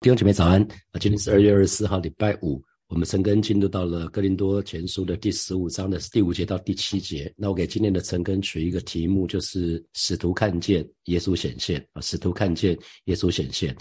弟兄姐妹早安啊！今天是二月二十四号，礼拜五。我们陈根进入到了哥林多前书的第十五章的第五节到第七节。那我给今天的陈根取一个题目，就是使徒看见耶稣显现啊！使徒看见耶稣显现。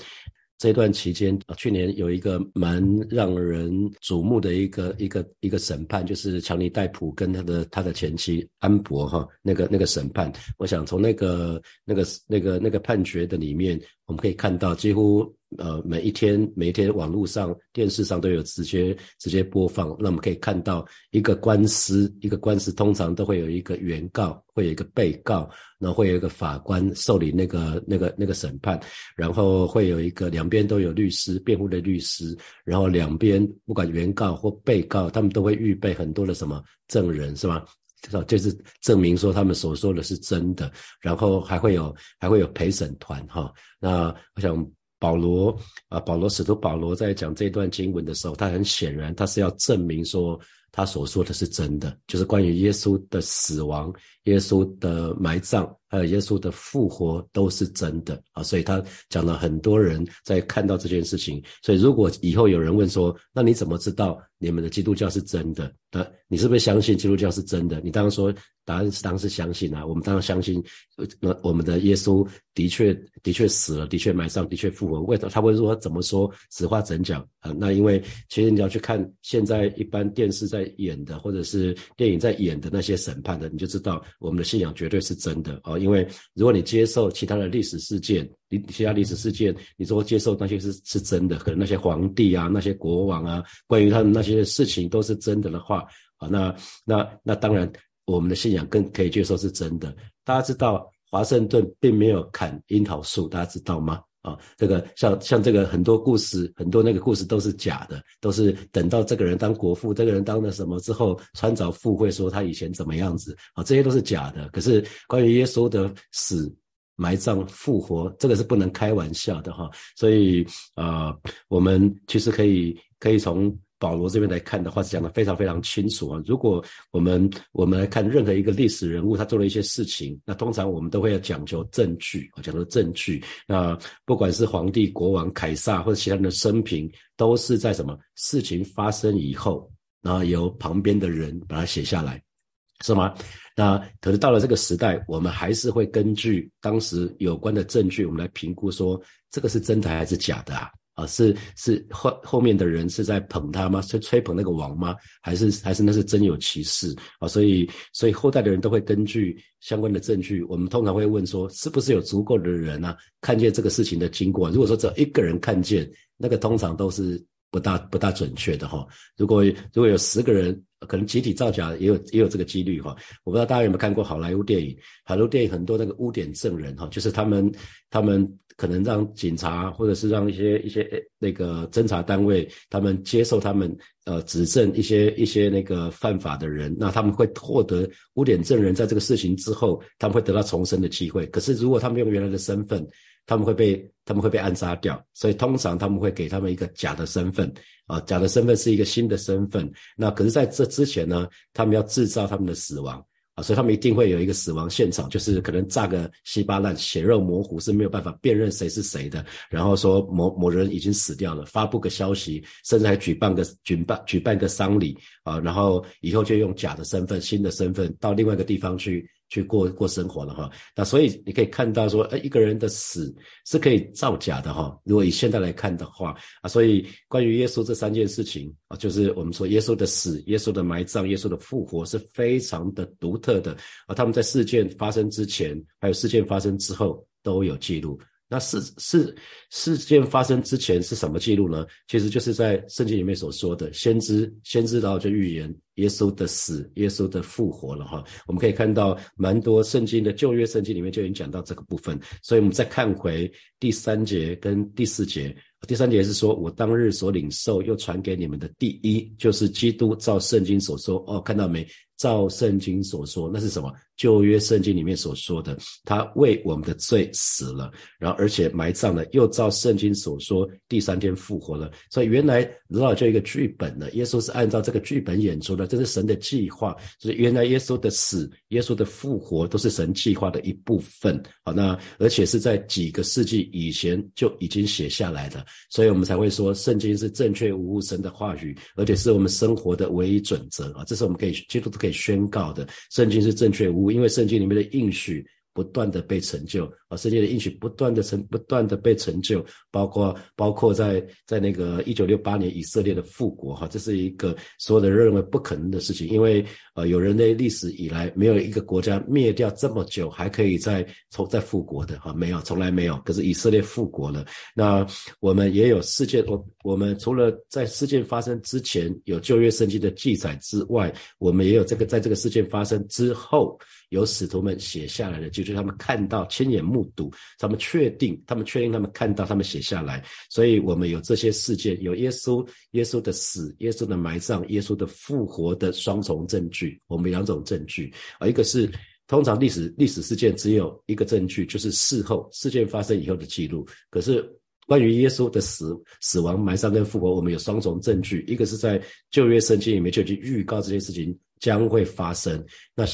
这段期间啊，去年有一个蛮让人瞩目的一个一个一个审判，就是强尼戴普跟他的他的前妻安博哈，那个那个审判。我想从那个那个那个那个判决的里面，我们可以看到几乎。呃，每一天，每一天，网络上、电视上都有直接直接播放。那我们可以看到，一个官司，一个官司通常都会有一个原告，会有一个被告，然后会有一个法官受理那个那个那个审判，然后会有一个两边都有律师辩护的律师，然后两边不管原告或被告，他们都会预备很多的什么证人，是吧？就是证明说他们所说的是真的，然后还会有还会有陪审团哈。那我想。保罗啊，保罗使徒保罗在讲这段经文的时候，他很显然他是要证明说他所说的是真的，就是关于耶稣的死亡、耶稣的埋葬，还有耶稣的复活都是真的啊。所以他讲了很多人在看到这件事情。所以如果以后有人问说，那你怎么知道你们的基督教是真的？那你是不是相信基督教是真的？你当然说。答案是当时相信啊，我们当然相信，那我们的耶稣的确的确死了，的确埋葬，的确复活。为什么他会说怎么说实话怎讲啊？那因为其实你要去看现在一般电视在演的，或者是电影在演的那些审判的，你就知道我们的信仰绝对是真的啊。因为如果你接受其他的历史事件，你其他历史事件，你说接受那些是是真的，可能那些皇帝啊、那些国王啊，关于他们那些事情都是真的的话啊，那那那当然。我们的信仰更可以接受是真的。大家知道华盛顿并没有砍樱桃树，大家知道吗？啊，这个像像这个很多故事，很多那个故事都是假的，都是等到这个人当国父，这个人当了什么之后，穿凿附会说他以前怎么样子，啊，这些都是假的。可是关于耶稣的死、埋葬、复活，这个是不能开玩笑的哈。所以啊，我们其实可以可以从。保罗这边来看的话，是讲的非常非常清楚啊。如果我们我们来看任何一个历史人物，他做了一些事情，那通常我们都会要讲究证据啊，讲究证据。那不管是皇帝、国王、凯撒或者其他人的生平，都是在什么事情发生以后，然后由旁边的人把它写下来，是吗？那可是到了这个时代，我们还是会根据当时有关的证据，我们来评估说这个是真的还是假的啊？啊，是是后后面的人是在捧他吗？是吹捧那个王吗？还是还是那是真有其事啊？所以所以后代的人都会根据相关的证据，我们通常会问说，是不是有足够的人啊看见这个事情的经过？如果说只有一个人看见，那个通常都是不大不大准确的哈。如果如果有十个人，可能集体造假也有也有这个几率哈。我不知道大家有没有看过好莱坞电影？好莱坞电影很多那个污点证人哈，就是他们他们。可能让警察或者是让一些一些那个侦查单位，他们接受他们呃指证一些一些那个犯法的人，那他们会获得污点证人，在这个事情之后，他们会得到重生的机会。可是如果他们用原来的身份，他们会被他们会被暗杀掉。所以通常他们会给他们一个假的身份啊，假的身份是一个新的身份。那可是在这之前呢，他们要制造他们的死亡啊。所以他们一定会有一个死亡现场，就是可能炸个稀巴烂，血肉模糊是没有办法辨认谁是谁的。然后说某某人已经死掉了，发布个消息，甚至还举办个举办举办个丧礼啊，然后以后就用假的身份、新的身份到另外一个地方去。去过过生活了哈，那所以你可以看到说，哎，一个人的死是可以造假的哈。如果以现在来看的话啊，所以关于耶稣这三件事情啊，就是我们说耶稣的死、耶稣的埋葬、耶稣的复活是非常的独特的啊。他们在事件发生之前，还有事件发生之后都有记录。那事事事件发生之前是什么记录呢？其实就是在圣经里面所说的先知先知道就预言耶稣的死、耶稣的复活了哈。我们可以看到蛮多圣经的旧约圣经里面就已经讲到这个部分。所以我们再看回第三节跟第四节，第三节是说我当日所领受又传给你们的第一，就是基督照圣经所说哦，看到没？照圣经所说，那是什么？旧约圣经里面所说的，他为我们的罪死了，然后而且埋葬了，又照圣经所说，第三天复活了。所以原来罗老就一个剧本呢，耶稣是按照这个剧本演出的，这是神的计划。所以原来耶稣的死、耶稣的复活都是神计划的一部分。好，那而且是在几个世纪以前就已经写下来的，所以我们才会说圣经是正确无误神的话语，而且是我们生活的唯一准则啊！这是我们可以基督徒可以宣告的，圣经是正确无误，因为圣经里面的应许。不断的被成就啊，世界的应许不断的成，不断的被成就，包括包括在在那个一九六八年以色列的复国哈，这是一个所有的人认为不可能的事情，因为呃有人类历史以来没有一个国家灭掉这么久还可以再从再复国的哈，没有从来没有，可是以色列复国了。那我们也有事件，我我们除了在事件发生之前有旧约圣经的记载之外，我们也有这个在这个事件发生之后。有使徒们写下来的，就是他们看到、亲眼目睹，他们确定、他们确定、他们看到、他们写下来。所以，我们有这些事件，有耶稣、耶稣的死、耶稣的埋葬、耶稣的复活的双重证据。我们两种证据啊，一个是通常历史历史事件只有一个证据，就是事后事件发生以后的记录。可是关于耶稣的死、死亡、埋葬跟复活，我们有双重证据，一个是在旧约圣经里面就已经预告这件事情。将会发生。那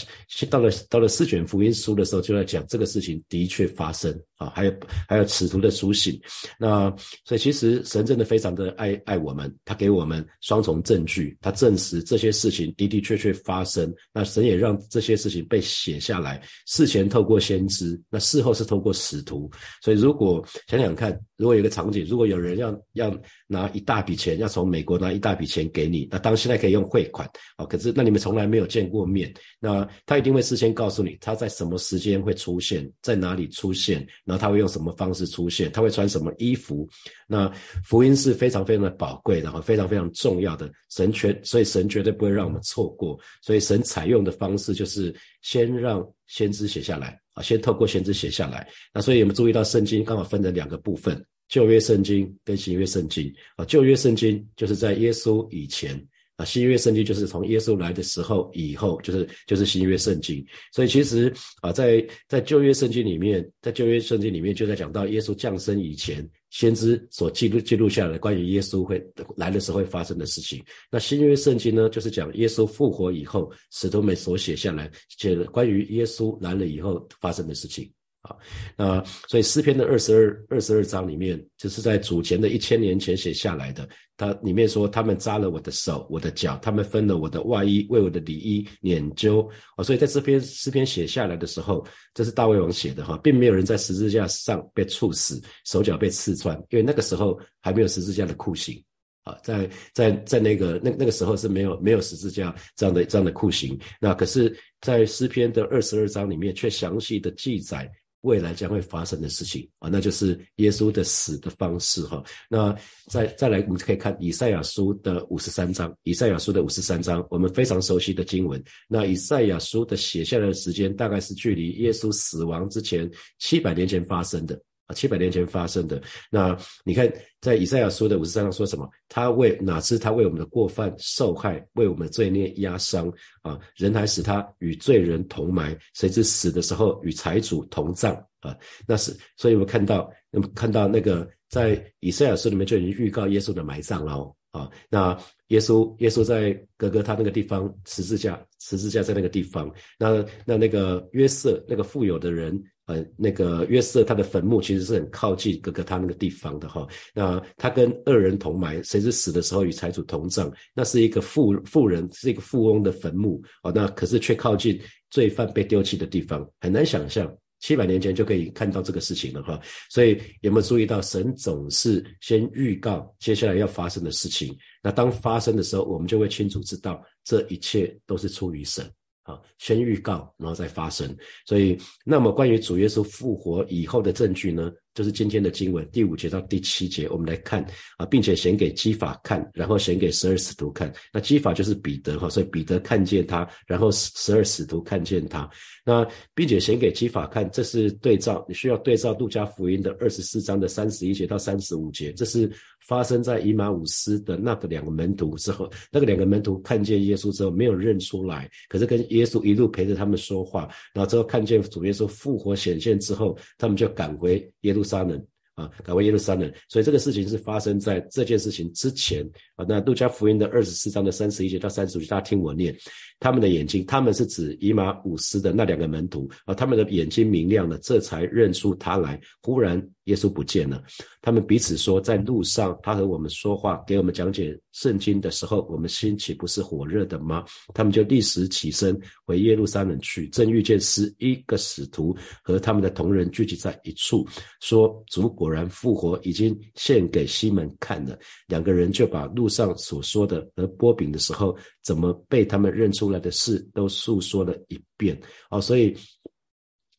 到了到了四卷福音书的时候，就在讲这个事情的确发生啊。还有还有使徒的书信。那所以其实神真的非常的爱爱我们，他给我们双重证据，他证实这些事情的的确确发生。那神也让这些事情被写下来，事前透过先知，那事后是透过使徒。所以如果想想看，如果有个场景，如果有人要要拿一大笔钱，要从美国拿一大笔钱给你，那当现在可以用汇款啊。可是那你们从来没有见过面，那他一定会事先告诉你他在什么时间会出现，在哪里出现，然后他会用什么方式出现，他会穿什么衣服。那福音是非常非常的宝贵，然后非常非常重要的神绝，所以神绝对不会让我们错过。所以神采用的方式就是先让先知写下来啊，先透过先知写下来。那所以我们注意到圣经刚好分成两个部分：旧约圣经跟新约圣经啊。旧约圣经就是在耶稣以前。啊，新约圣经就是从耶稣来的时候以后，就是就是新约圣经。所以其实啊，在在旧约圣经里面，在旧约圣经里面就在讲到耶稣降生以前，先知所记录记录下来关于耶稣会来的时候会发生的事情。那新约圣经呢，就是讲耶稣复活以后，使徒们所写下来写关于耶稣来了以后发生的事情。啊，那所以诗篇的二十二二十二章里面，就是在主前的一千年前写下来的。它里面说，他们扎了我的手、我的脚，他们分了我的外衣，为我的里衣捻揪。啊，所以在这篇诗篇写下来的时候，这是大卫王写的哈，并没有人在十字架上被处死，手脚被刺穿，因为那个时候还没有十字架的酷刑。啊，在在在那个那那个时候是没有没有十字架这样的这样的酷刑。那可是，在诗篇的二十二章里面，却详细的记载。未来将会发生的事情啊，那就是耶稣的死的方式哈。那再再来，我们可以看以赛亚书的五十三章，以赛亚书的五十三章，我们非常熟悉的经文。那以赛亚书的写下来的时间，大概是距离耶稣死亡之前七百年前发生的。啊，七百年前发生的那，你看，在以赛亚书的五十三章说什么？他为哪知他为我们的过犯受害，为我们罪孽压伤啊？人还使他与罪人同埋，谁知死的时候与财主同葬啊？那是，所以我们看到，那么看到那个在以赛亚书里面就已经预告耶稣的埋葬了哦啊。那耶稣，耶稣在哥哥他那个地方十字架，十字架在那个地方。那那那个约瑟，那个富有的人。呃，那个约瑟他的坟墓其实是很靠近哥哥他那个地方的哈。那他跟二人同埋，谁是死的时候与财主同葬？那是一个富富人，是一个富翁的坟墓哦。那可是却靠近罪犯被丢弃的地方，很难想象七百年前就可以看到这个事情了哈。所以有没有注意到，神总是先预告接下来要发生的事情？那当发生的时候，我们就会清楚知道这一切都是出于神。啊，先预告，然后再发生。所以，那么关于主耶稣复活以后的证据呢？就是今天的经文第五节到第七节，我们来看啊，并且显给基法看，然后显给十二使徒看。那基法就是彼得哈，所以彼得看见他，然后十十二使徒看见他。那并且显给基法看，这是对照，你需要对照路加福音的二十四章的三十一节到三十五节，这是发生在以马五斯的那个两个门徒之后，那个两个门徒看见耶稣之后没有认出来，可是跟耶稣一路陪着他们说话，然后之后看见主耶稣复活显现之后，他们就赶回耶路。三人啊，改为耶路撒冷，所以这个事情是发生在这件事情之前啊。那路加福音的二十四章的三十一节到三十五节，大家听我念。他们的眼睛，他们是指以马五斯的那两个门徒啊，他们的眼睛明亮了，这才认出他来。忽然耶稣不见了，他们彼此说，在路上他和我们说话，给我们讲解圣经的时候，我们心岂不是火热的吗？他们就立时起身回耶路撒冷去，正遇见十一个使徒和他们的同人聚集在一处，说主果然复活，已经献给西门看了。两个人就把路上所说的和波饼的时候，怎么被他们认出。出来的事都诉说了一遍哦，所以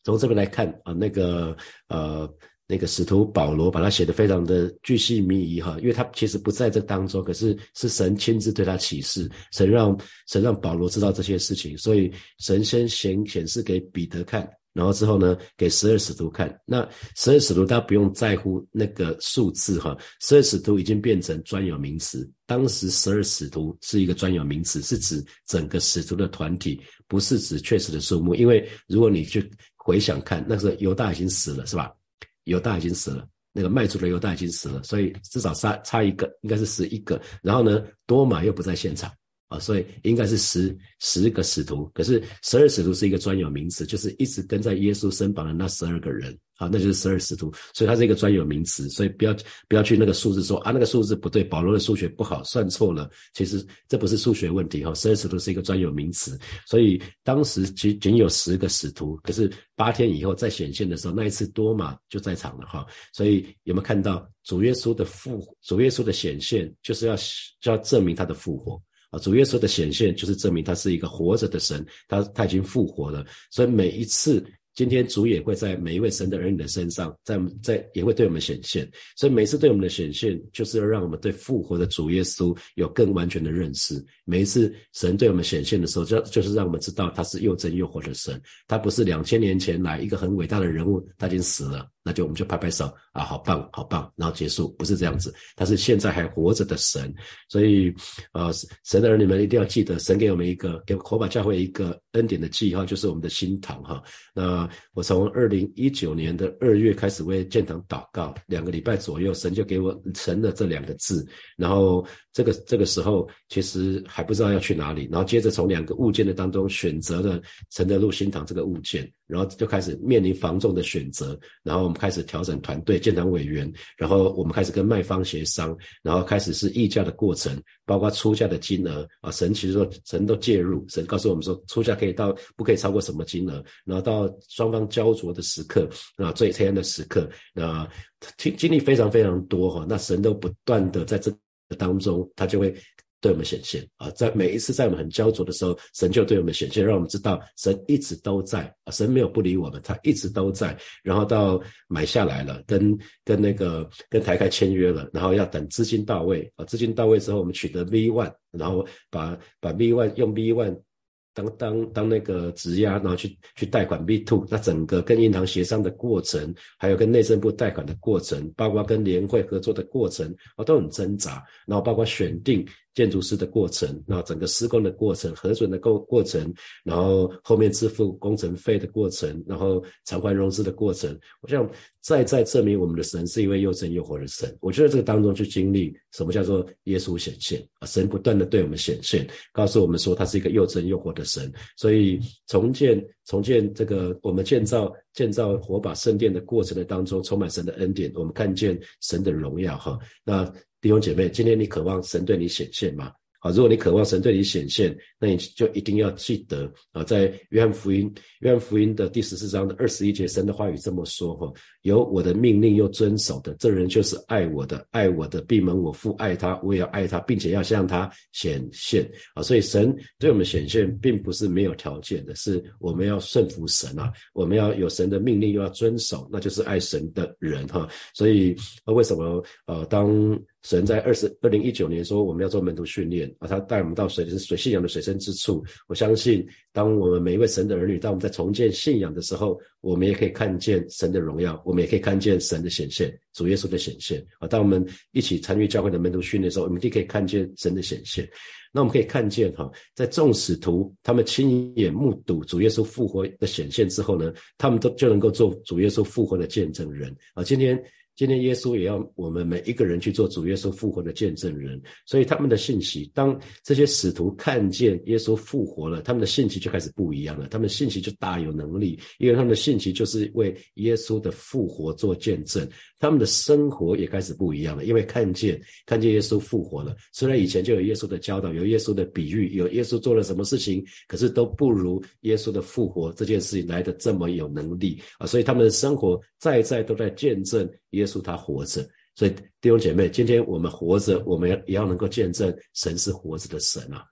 从这边来看啊，那个呃，那个使徒保罗把他写的非常的巨细靡遗哈，因为他其实不在这当中，可是是神亲自对他启示，神让神让保罗知道这些事情，所以神先显显示给彼得看。然后之后呢，给十二使徒看。那十二使徒他不用在乎那个数字哈，十二使徒已经变成专有名词。当时十二使徒是一个专有名词，是指整个使徒的团体，不是指确实的数目。因为如果你去回想看，那时候犹大已经死了，是吧？犹大已经死了，那个卖主的犹大已经死了，所以至少差差一个，应该是十一个。然后呢，多马又不在现场。啊，所以应该是十十个使徒，可是十二使徒是一个专有名词，就是一直跟在耶稣身旁的那十二个人。啊，那就是十二使徒，所以它是一个专有名词，所以不要不要去那个数字说啊，那个数字不对，保罗的数学不好，算错了。其实这不是数学问题哈，十二使徒是一个专有名词，所以当时仅仅有十个使徒，可是八天以后再显现的时候，那一次多马就在场了哈。所以有没有看到主耶稣的复主耶稣的显现，就是要就要证明他的复活。主耶稣的显现就是证明他是一个活着的神，他他已经复活了，所以每一次。今天主也会在每一位神的儿女的身上，在在也会对我们显现，所以每次对我们的显现，就是要让我们对复活的主耶稣有更完全的认识。每一次神对我们显现的时候，就就是让我们知道他是又真又活的神，他不是两千年前来一个很伟大的人物，他已经死了，那就我们就拍拍手啊，好棒好棒，然后结束，不是这样子，他是现在还活着的神。所以，呃，神的儿女们一定要记得，神给我们一个给火把教会一个恩典的记号，就是我们的心堂哈。那我从二零一九年的二月开始为建堂祷告，两个礼拜左右，神就给我成了这两个字。然后这个这个时候其实还不知道要去哪里，然后接着从两个物件的当中选择了承德路新堂这个物件。然后就开始面临防重的选择，然后开始调整团队、建党委员，然后我们开始跟卖方协商，然后开始是议价的过程，包括出价的金额啊，神其实说神都介入，神告诉我们说出价可以到不可以超过什么金额，然后到双方焦灼的时刻啊，最黑暗的时刻啊，经经历非常非常多哈，那神都不断的在这当中，他就会。对我们显现啊，在每一次在我们很焦灼的时候，神就对我们显现，让我们知道神一直都在啊，神没有不理我们，他一直都在。然后到买下来了，跟跟那个跟台开签约了，然后要等资金到位啊，资金到位之后，我们取得 V one，然后把把 V one 用 V one。当当当那个质押，然后去去贷款 B two，那整个跟银行协商的过程，还有跟内政部贷款的过程，包括跟联会合作的过程，啊都很挣扎。然后包括选定建筑师的过程，然后整个施工的过程，核准的过过程，然后后面支付工程费的过程，然后偿还融资的过程，我想再再证明我们的神是一位又真又活的神。我觉得这个当中去经历什么叫做耶稣显现啊，神不断的对我们显现，告诉我们说他是一个又真又活的。神，所以重建重建这个我们建造建造火把圣殿的过程的当中，充满神的恩典，我们看见神的荣耀哈。那弟兄姐妹，今天你渴望神对你显现吗？啊，如果你渴望神对你显现，那你就一定要记得啊，在约翰福音约翰福音的第十四章的二十一节，神的话语这么说哈：有我的命令又遵守的，这人就是爱我的，爱我的闭门我父爱他，我也要爱他，并且要向他显现啊！所以神对我们显现，并不是没有条件的，是我们要顺服神啊，我们要有神的命令又要遵守，那就是爱神的人哈。所以为什么呃当？神在二十二零一九年说我们要做门徒训练啊，他带我们到水是水信仰的水深之处。我相信，当我们每一位神的儿女，当我们在重建信仰的时候，我们也可以看见神的荣耀，我们也可以看见神的显现，主耶稣的显现啊。当我们一起参与教会的门徒训练的时候，我们就可以看见神的显现。那我们可以看见哈，在众使徒他们亲眼目睹主耶稣复活的显现之后呢，他们都就能够做主耶稣复活的见证人啊。今天。今天耶稣也要我们每一个人去做主耶稣复活的见证人，所以他们的信息，当这些使徒看见耶稣复活了，他们的信息就开始不一样了。他们的信息就大有能力，因为他们的信息就是为耶稣的复活做见证。他们的生活也开始不一样了，因为看见看见耶稣复活了。虽然以前就有耶稣的教导，有耶稣的比喻，有耶稣做了什么事情，可是都不如耶稣的复活这件事情来的这么有能力啊！所以他们的生活在在都在见证耶稣他活着。所以弟兄姐妹，今天我们活着，我们也要能够见证神是活着的神啊！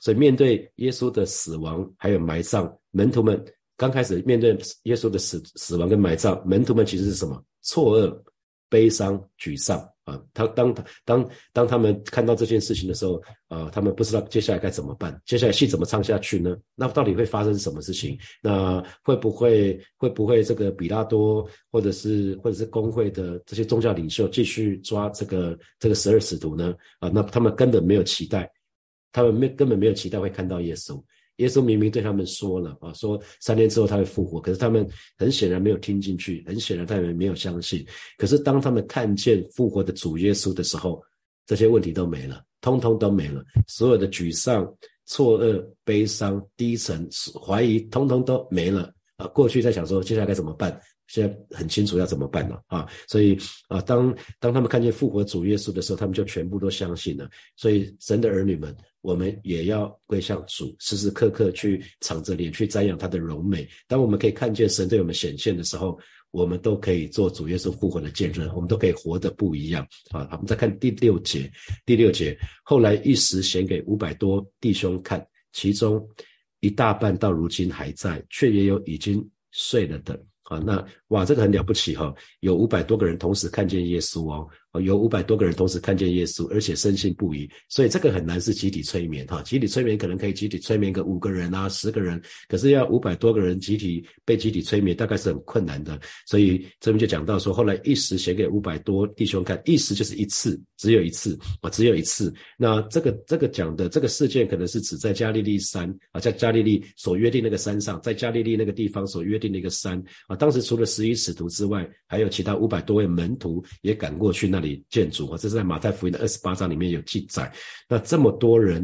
所以面对耶稣的死亡还有埋葬，门徒们刚开始面对耶稣的死死亡跟埋葬，门徒们其实是什么？错愕。悲伤、沮丧啊！他当他当当他们看到这件事情的时候，啊，他们不知道接下来该怎么办，接下来戏怎么唱下去呢？那到底会发生什么事情？那会不会会不会这个比拉多或者是或者是工会的这些宗教领袖继续抓这个这个十二使徒呢？啊，那他们根本没有期待，他们没根本没有期待会看到耶稣。耶稣明明对他们说了啊，说三天之后他会复活，可是他们很显然没有听进去，很显然他们没有相信。可是当他们看见复活的主耶稣的时候，这些问题都没了，通通都没了，所有的沮丧、错愕、悲伤、低沉、怀疑，通通都没了啊！过去在想说接下来该怎么办，现在很清楚要怎么办了啊！所以啊，当当他们看见复活主耶稣的时候，他们就全部都相信了。所以神的儿女们。我们也要归向主，时时刻刻去敞着脸去瞻仰他的荣美。当我们可以看见神对我们显现的时候，我们都可以做主耶稣复活的见证，我们都可以活得不一样啊！我们再看第六节，第六节，后来一时显给五百多弟兄看，其中一大半到如今还在，却也有已经睡了的啊！那哇，这个很了不起哈！有五百多个人同时看见耶稣哦。有五百多个人同时看见耶稣，而且深信不疑，所以这个很难是集体催眠哈。集体催眠可能可以集体催眠个五个人啊、十个人，可是要五百多个人集体被集体催眠，大概是很困难的。所以这边就讲到说，后来一时写给五百多弟兄看，一时就是一次，只有一次啊，只有一次。那这个这个讲的这个事件，可能是指在加利利山啊，在加利利所约定那个山上，在加利利那个地方所约定的一个山啊。当时除了十一使徒之外，还有其他五百多位门徒也赶过去那里。建筑啊，这是在马太福音的二十八章里面有记载。那这么多人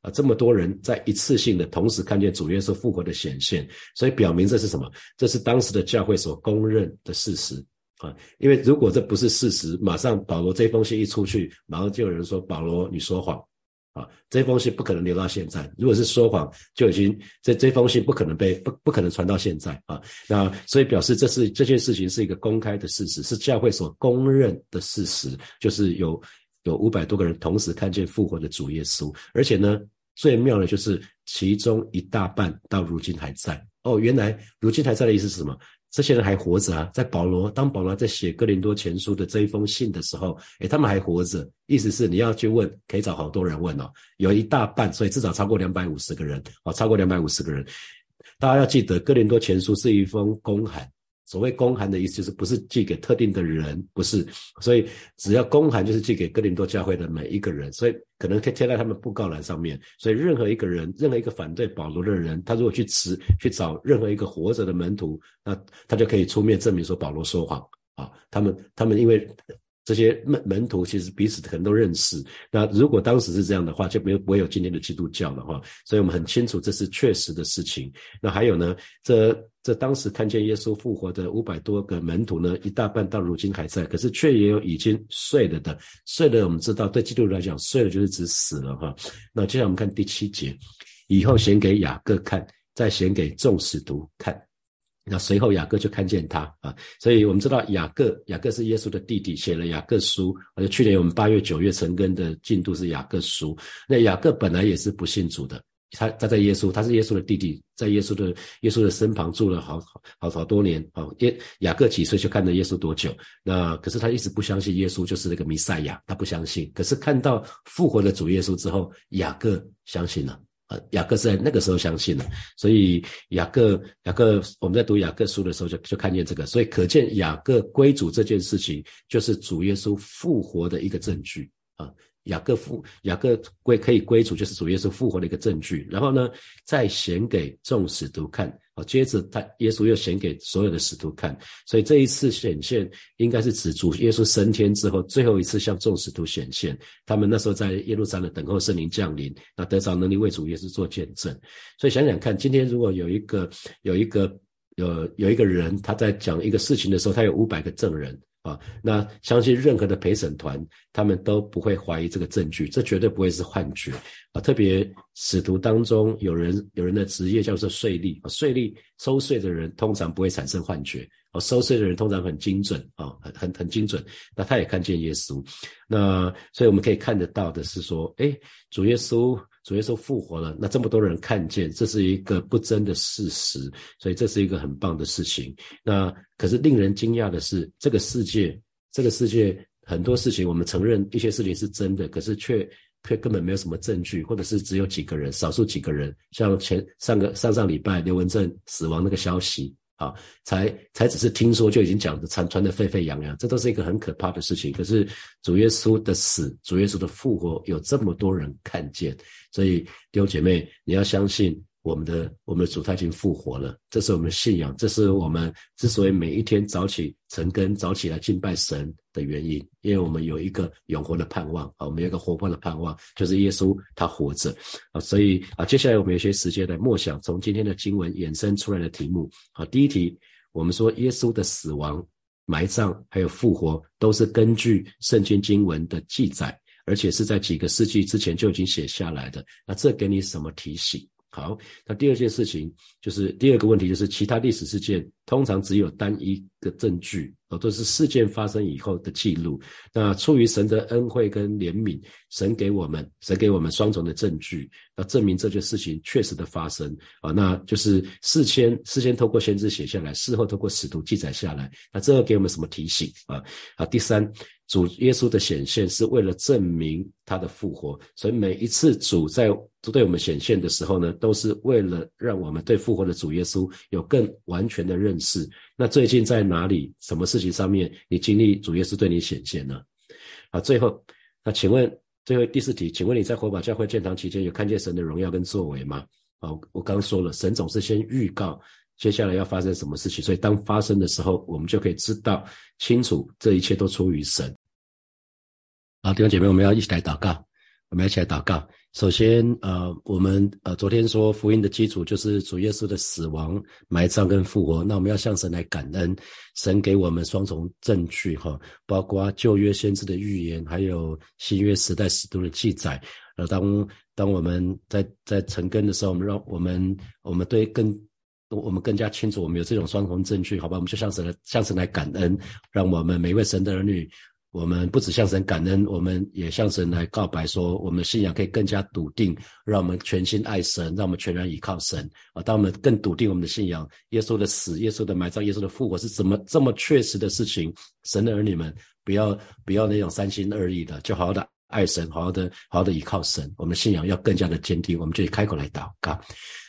啊，这么多人在一次性的同时看见主耶稣复活的显现，所以表明这是什么？这是当时的教会所公认的事实啊。因为如果这不是事实，马上保罗这封信一出去，马上就有人说保罗你说谎。啊，这封信不可能留到现在。如果是说谎，就已经这这封信不可能被不不可能传到现在啊。那所以表示这是这件事情是一个公开的事实，是教会所公认的事实，就是有有五百多个人同时看见复活的主耶稣，而且呢，最妙的就是其中一大半到如今还在。哦，原来如今还在的意思是什么？这些人还活着啊，在保罗当保罗在写哥林多前书的这一封信的时候，诶，他们还活着，意思是你要去问，可以找好多人问哦，有一大半，所以至少超过两百五十个人，哦，超过两百五十个人。大家要记得，哥林多前书是一封公函。所谓公函的意思就是不是寄给特定的人，不是，所以只要公函就是寄给哥林多教会的每一个人，所以可能贴贴在他们布告栏上面。所以任何一个人，任何一个反对保罗的人，他如果去辞去找任何一个活着的门徒，那他就可以出面证明说保罗说谎啊。他们他们因为。这些门门徒其实彼此可能都认识。那如果当时是这样的话，就没有不会有今天的基督教了哈。所以我们很清楚这是确实的事情。那还有呢，这这当时看见耶稣复活的五百多个门徒呢，一大半到如今还在，可是却也有已经睡了的。睡了，我们知道对基督徒来讲，睡了就是指死了哈。那接下来我们看第七节，以后显给雅各看，再显给众使徒看。那随后雅各就看见他啊，所以我们知道雅各，雅各是耶稣的弟弟，写了雅各书。而且去年我们八月、九月成根的进度是雅各书。那雅各本来也是不信主的，他他在耶稣，他是耶稣的弟弟，在耶稣的耶稣的身旁住了好好好好多年啊。耶雅各几岁就看着耶稣多久？那可是他一直不相信耶稣就是那个弥赛亚，他不相信。可是看到复活的主耶稣之后，雅各相信了。雅各是在那个时候相信的，所以雅各雅各我们在读雅各书的时候就就看见这个，所以可见雅各归主这件事情就是主耶稣复活的一个证据啊。雅各复雅各归可以归主，就是主耶稣复活的一个证据。然后呢，再显给众使徒看。好，接着他耶稣又显给所有的使徒看。所以这一次显现，应该是指主耶稣升天之后最后一次向众使徒显现。他们那时候在耶路撒冷等候圣灵降临，那得着能力为主耶稣做见证。所以想想看，今天如果有一个有一个有有一个人他在讲一个事情的时候，他有五百个证人。啊，那相信任何的陪审团，他们都不会怀疑这个证据，这绝对不会是幻觉啊！特别使徒当中有人有人的职业叫做税吏啊，税吏收税的人通常不会产生幻觉啊，收税的人通常很精准啊，很很很精准。那他也看见耶稣，那所以我们可以看得到的是说，哎，主耶稣。主耶稣复活了，那这么多人看见，这是一个不争的事实，所以这是一个很棒的事情。那可是令人惊讶的是，这个世界，这个世界很多事情，我们承认一些事情是真的，可是却却根本没有什么证据，或者是只有几个人，少数几个人，像前上个上上礼拜刘文正死亡那个消息。啊，才才只是听说就已经讲的传传的沸沸扬扬，这都是一个很可怕的事情。可是主耶稣的死，主耶稣的复活，有这么多人看见，所以弟兄姐妹，你要相信。我们的我们的主他已经复活了，这是我们信仰，这是我们之所以每一天早起晨更早起来敬拜神的原因，因为我们有一个永活的盼望啊，我们有一个活泼的盼望，就是耶稣他活着。啊，所以啊，接下来我们有些时间来默想从今天的经文衍生出来的题目。啊，第一题，我们说耶稣的死亡、埋葬还有复活都是根据圣经经文的记载，而且是在几个世纪之前就已经写下来的，那这给你什么提醒？好，那第二件事情就是第二个问题，就是其他历史事件通常只有单一个证据，哦，都是事件发生以后的记录。那出于神的恩惠跟怜悯，神给我们，神给我们双重的证据，那证明这件事情确实的发生啊。那就是事先事先透过先知写下来，事后透过使徒记载下来。那这个给我们什么提醒啊？啊，第三。主耶稣的显现是为了证明他的复活，所以每一次主在对我们显现的时候呢，都是为了让我们对复活的主耶稣有更完全的认识。那最近在哪里、什么事情上面，你经历主耶稣对你显现呢？好，最后，那请问最后第四题，请问你在火把教会建堂期间有看见神的荣耀跟作为吗？好，我刚说了，神总是先预告。接下来要发生什么事情？所以当发生的时候，我们就可以知道清楚，这一切都出于神。好，弟兄姐妹，我们要一起来祷告。我们要一起来祷告。首先，呃，我们呃昨天说福音的基础就是主耶稣的死亡、埋葬跟复活。那我们要向神来感恩，神给我们双重证据哈，包括旧约先知的预言，还有新约时代使徒的记载。呃，当当我们在在成根的时候，我们让我们我们对更我们更加清楚，我们有这种双重证据，好吧？我们就向神来向神来感恩，让我们每一位神的儿女。我们不止向神感恩，我们也向神来告白，说我们的信仰可以更加笃定，让我们全心爱神，让我们全然倚靠神啊！当我们更笃定我们的信仰，耶稣的死、耶稣的埋葬、耶稣的复活是怎么这么确实的事情？神的儿女们，不要不要那种三心二意的，就好好的爱神，好好的好好的依靠神，我们信仰要更加的坚定，我们就开口来祷告。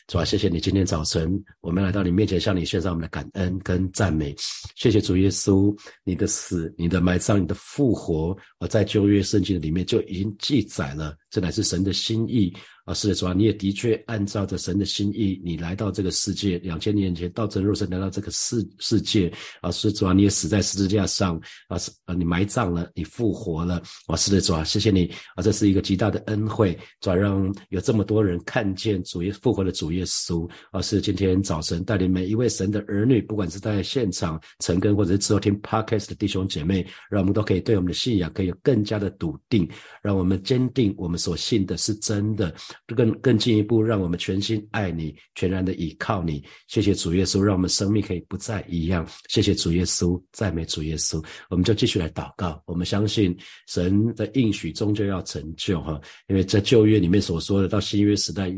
主啊，谢谢你今天早晨，我们来到你面前，向你献上我们的感恩跟赞美。谢谢主耶稣，你的死、你的埋葬、你的复活，我在旧约圣经里面就已经记载了，这乃是神的心意。啊，是的，主啊，你也的确按照着神的心意，你来到这个世界，两千年前道成肉身来到这个世世界。啊，是主啊，你也死在十字架上。啊，是啊，你埋葬了，你复活了。啊，是的，主啊，谢谢你。啊，这是一个极大的恩惠，主啊，让有这么多人看见主耶复活的主耶稣。啊，是今天早晨带领每一位神的儿女，不管是在现场成根，或者是之后听 podcast 的弟兄姐妹，让我们都可以对我们的信仰可以有更加的笃定，让我们坚定我们所信的是真的。更更进一步，让我们全心爱你，全然的倚靠你。谢谢主耶稣，让我们生命可以不再一样。谢谢主耶稣，赞美主耶稣。我们就继续来祷告。我们相信神的应许终究要成就哈，因为在旧约里面所说的，到新约时代。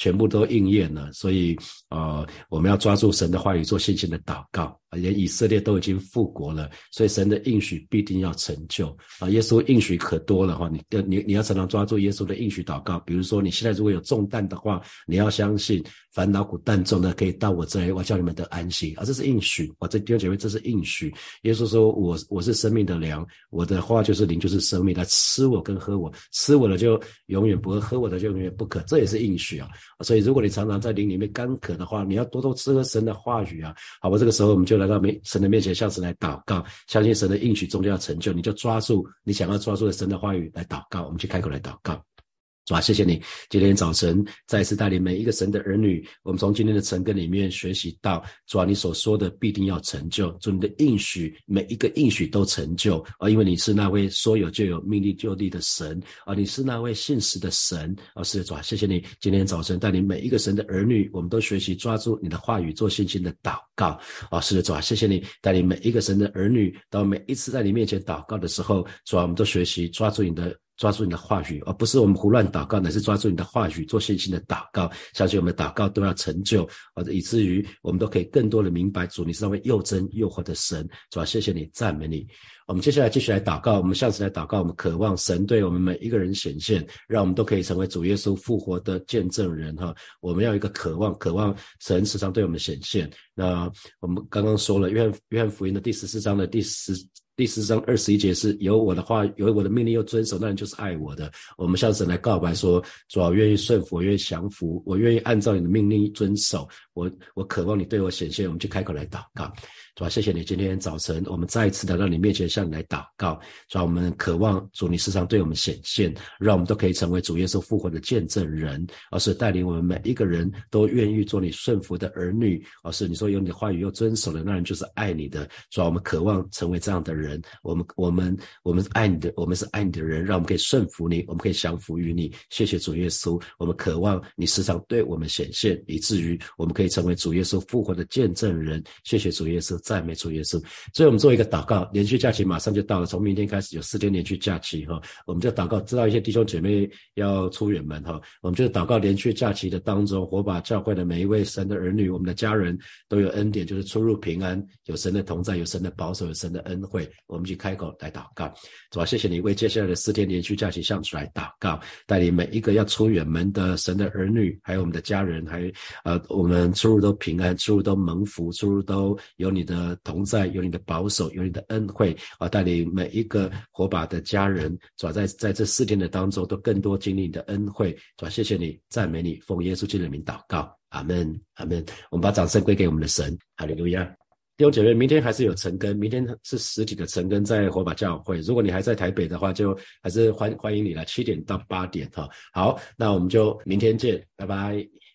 全部都应验了，所以呃，我们要抓住神的话语，做信心的祷告。连以色列都已经复国了，所以神的应许必定要成就啊！耶稣应许可多了哈，你你你要常常抓住耶稣的应许祷告。比如说，你现在如果有重担的话，你要相信烦恼苦担重的可以到我这里，我叫你们得安息啊！这是应许啊！这弟兄姐妹，这是应许。耶稣说：“我我是生命的粮，我的话就是灵，就是生命。来吃我跟喝我，吃我的就永远不会，喝我的就永远不渴。这也是应许啊！所以，如果你常常在灵里面干渴的话，你要多多吃喝神的话语啊！好吧，这个时候我们就。来到面神的面前，向神来祷告，相信神的应许终将要成就，你就抓住你想要抓住的神的话语来祷告。我们去开口来祷告。主啊，谢谢你。今天早晨再次带领每一个神的儿女，我们从今天的晨更里面学习到，主啊，你所说的必定要成就，主你的应许每一个应许都成就。啊，因为你是那位说有就有、命立就立的神啊，你是那位信实的神。啊，是的，主啊，谢谢你。今天早晨带领每一个神的儿女，我们都学习抓住你的话语，做信心的祷告。啊，是的，主啊，谢谢你带领每一个神的儿女，到每一次在你面前祷告的时候，主啊，我们都学习抓住你的。抓住你的话语，而不是我们胡乱祷告，乃是抓住你的话语做信心的祷告。相信我们的祷告都要成就，或者以至于我们都可以更多的明白主，你是那位又真又活的神。主要谢谢你，赞美你。我们接下来继续来祷告，我们下次来祷告，我们渴望神对我们每一个人显现，让我们都可以成为主耶稣复活的见证人。哈，我们要一个渴望，渴望神时常对我们显现。那我们刚刚说了，约翰约翰福音的第十四章的第十。第十章二十一节是有我的话，有我的命令又遵守，那人就是爱我的。我们向神来告白说：主要愿意顺服，我愿意降服，我愿意按照你的命令遵守。我我渴望你对我显现。我们就开口来祷告。主啊，谢谢你今天早晨，我们再一次来到你面前向你来祷告。主啊，我们渴望主你时常对我们显现，让我们都可以成为主耶稣复活的见证人，而是带领我们每一个人都愿意做你顺服的儿女。而是你说有你的话语又遵守了，那人就是爱你的。主啊，我们渴望成为这样的人。我们我们我们爱你的，我们是爱你的人，让我们可以顺服你，我们可以降服于你。谢谢主耶稣，我们渴望你时常对我们显现，以至于我们可以成为主耶稣复活的见证人。谢谢主耶稣。赞美主耶稣，所以我们做一个祷告。连续假期马上就到了，从明天开始有四天连续假期哈，我们就祷告。知道一些弟兄姐妹要出远门哈，我们就祷告。连续假期的当中，火把教会的每一位神的儿女，我们的家人都有恩典，就是出入平安，有神的同在，有神的保守，有神的恩惠。我们去开口来祷告，主啊，谢谢你为接下来的四天连续假期向主来祷告，带领每一个要出远门的神的儿女，还有我们的家人，还呃，我们出入都平安，出入都蒙福，出入都有你的。呃，同在有你的保守，有你的恩惠啊，带领每一个火把的家人，主要在在这四天的当中，都更多经历你的恩惠，主要谢谢你，赞美你，奉耶稣基督的名祷告，阿门，阿门。我们把掌声归给我们的神，哈利路亚。弟兄姐妹，明天还是有晨更，明天是实体的晨更，在火把教会。如果你还在台北的话，就还是欢欢迎你来七点到八点哈。好，那我们就明天见，拜拜。